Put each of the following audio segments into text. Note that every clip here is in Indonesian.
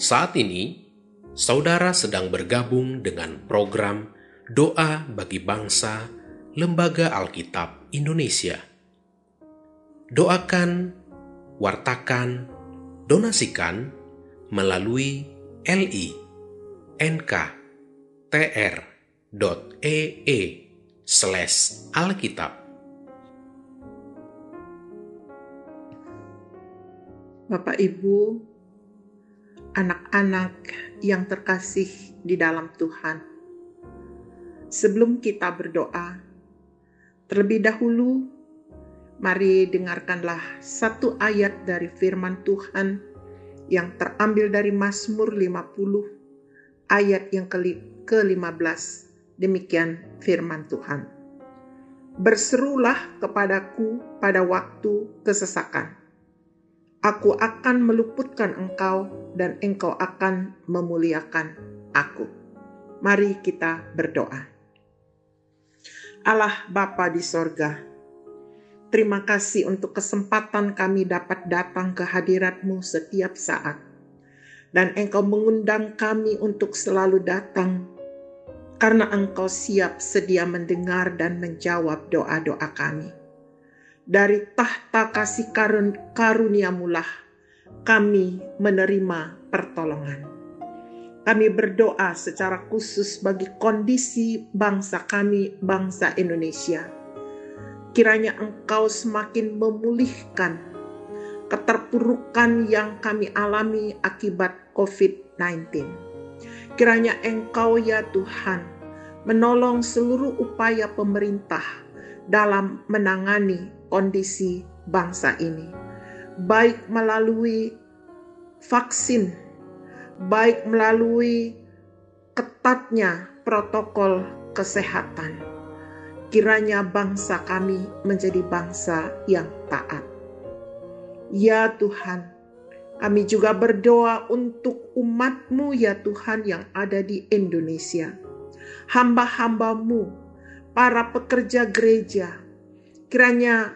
Saat ini, saudara sedang bergabung dengan program Doa bagi Bangsa Lembaga Alkitab Indonesia. Doakan, wartakan, donasikan melalui li nk.tr.ee slash alkitab. Bapak Ibu, anak-anak yang terkasih di dalam Tuhan. Sebelum kita berdoa, terlebih dahulu mari dengarkanlah satu ayat dari firman Tuhan yang terambil dari Mazmur 50 ayat yang ke-15. Demikian firman Tuhan. Berserulah kepadaku pada waktu kesesakan Aku akan meluputkan engkau dan engkau akan memuliakan aku. Mari kita berdoa. Allah Bapa di sorga, terima kasih untuk kesempatan kami dapat datang ke hadiratmu setiap saat. Dan engkau mengundang kami untuk selalu datang karena engkau siap sedia mendengar dan menjawab doa-doa kami dari tahta kasih karun karuniamulah kami menerima pertolongan. Kami berdoa secara khusus bagi kondisi bangsa kami, bangsa Indonesia. Kiranya Engkau semakin memulihkan keterpurukan yang kami alami akibat COVID-19. Kiranya Engkau ya Tuhan menolong seluruh upaya pemerintah dalam menangani kondisi bangsa ini, baik melalui vaksin, baik melalui ketatnya protokol kesehatan. Kiranya bangsa kami menjadi bangsa yang taat. Ya Tuhan, kami juga berdoa untuk umatmu ya Tuhan yang ada di Indonesia. Hamba-hambamu, para pekerja gereja, kiranya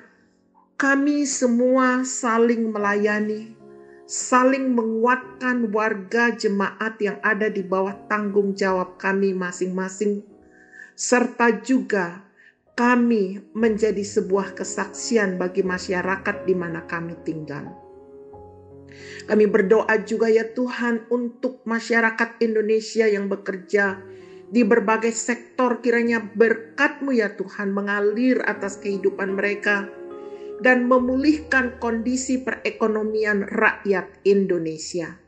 kami semua saling melayani, saling menguatkan warga jemaat yang ada di bawah tanggung jawab kami masing-masing, serta juga kami menjadi sebuah kesaksian bagi masyarakat di mana kami tinggal. Kami berdoa juga ya Tuhan untuk masyarakat Indonesia yang bekerja di berbagai sektor kiranya berkatmu ya Tuhan mengalir atas kehidupan mereka dan memulihkan kondisi perekonomian rakyat Indonesia.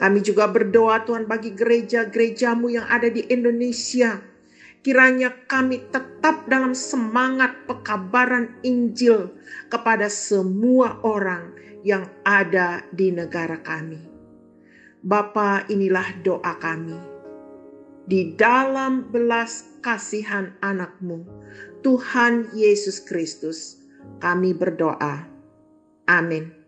Kami juga berdoa Tuhan bagi gereja-gerejamu yang ada di Indonesia. Kiranya kami tetap dalam semangat pekabaran Injil kepada semua orang yang ada di negara kami. Bapa, inilah doa kami. Di dalam belas kasihan anakmu, Tuhan Yesus Kristus, kami berdoa. Amin.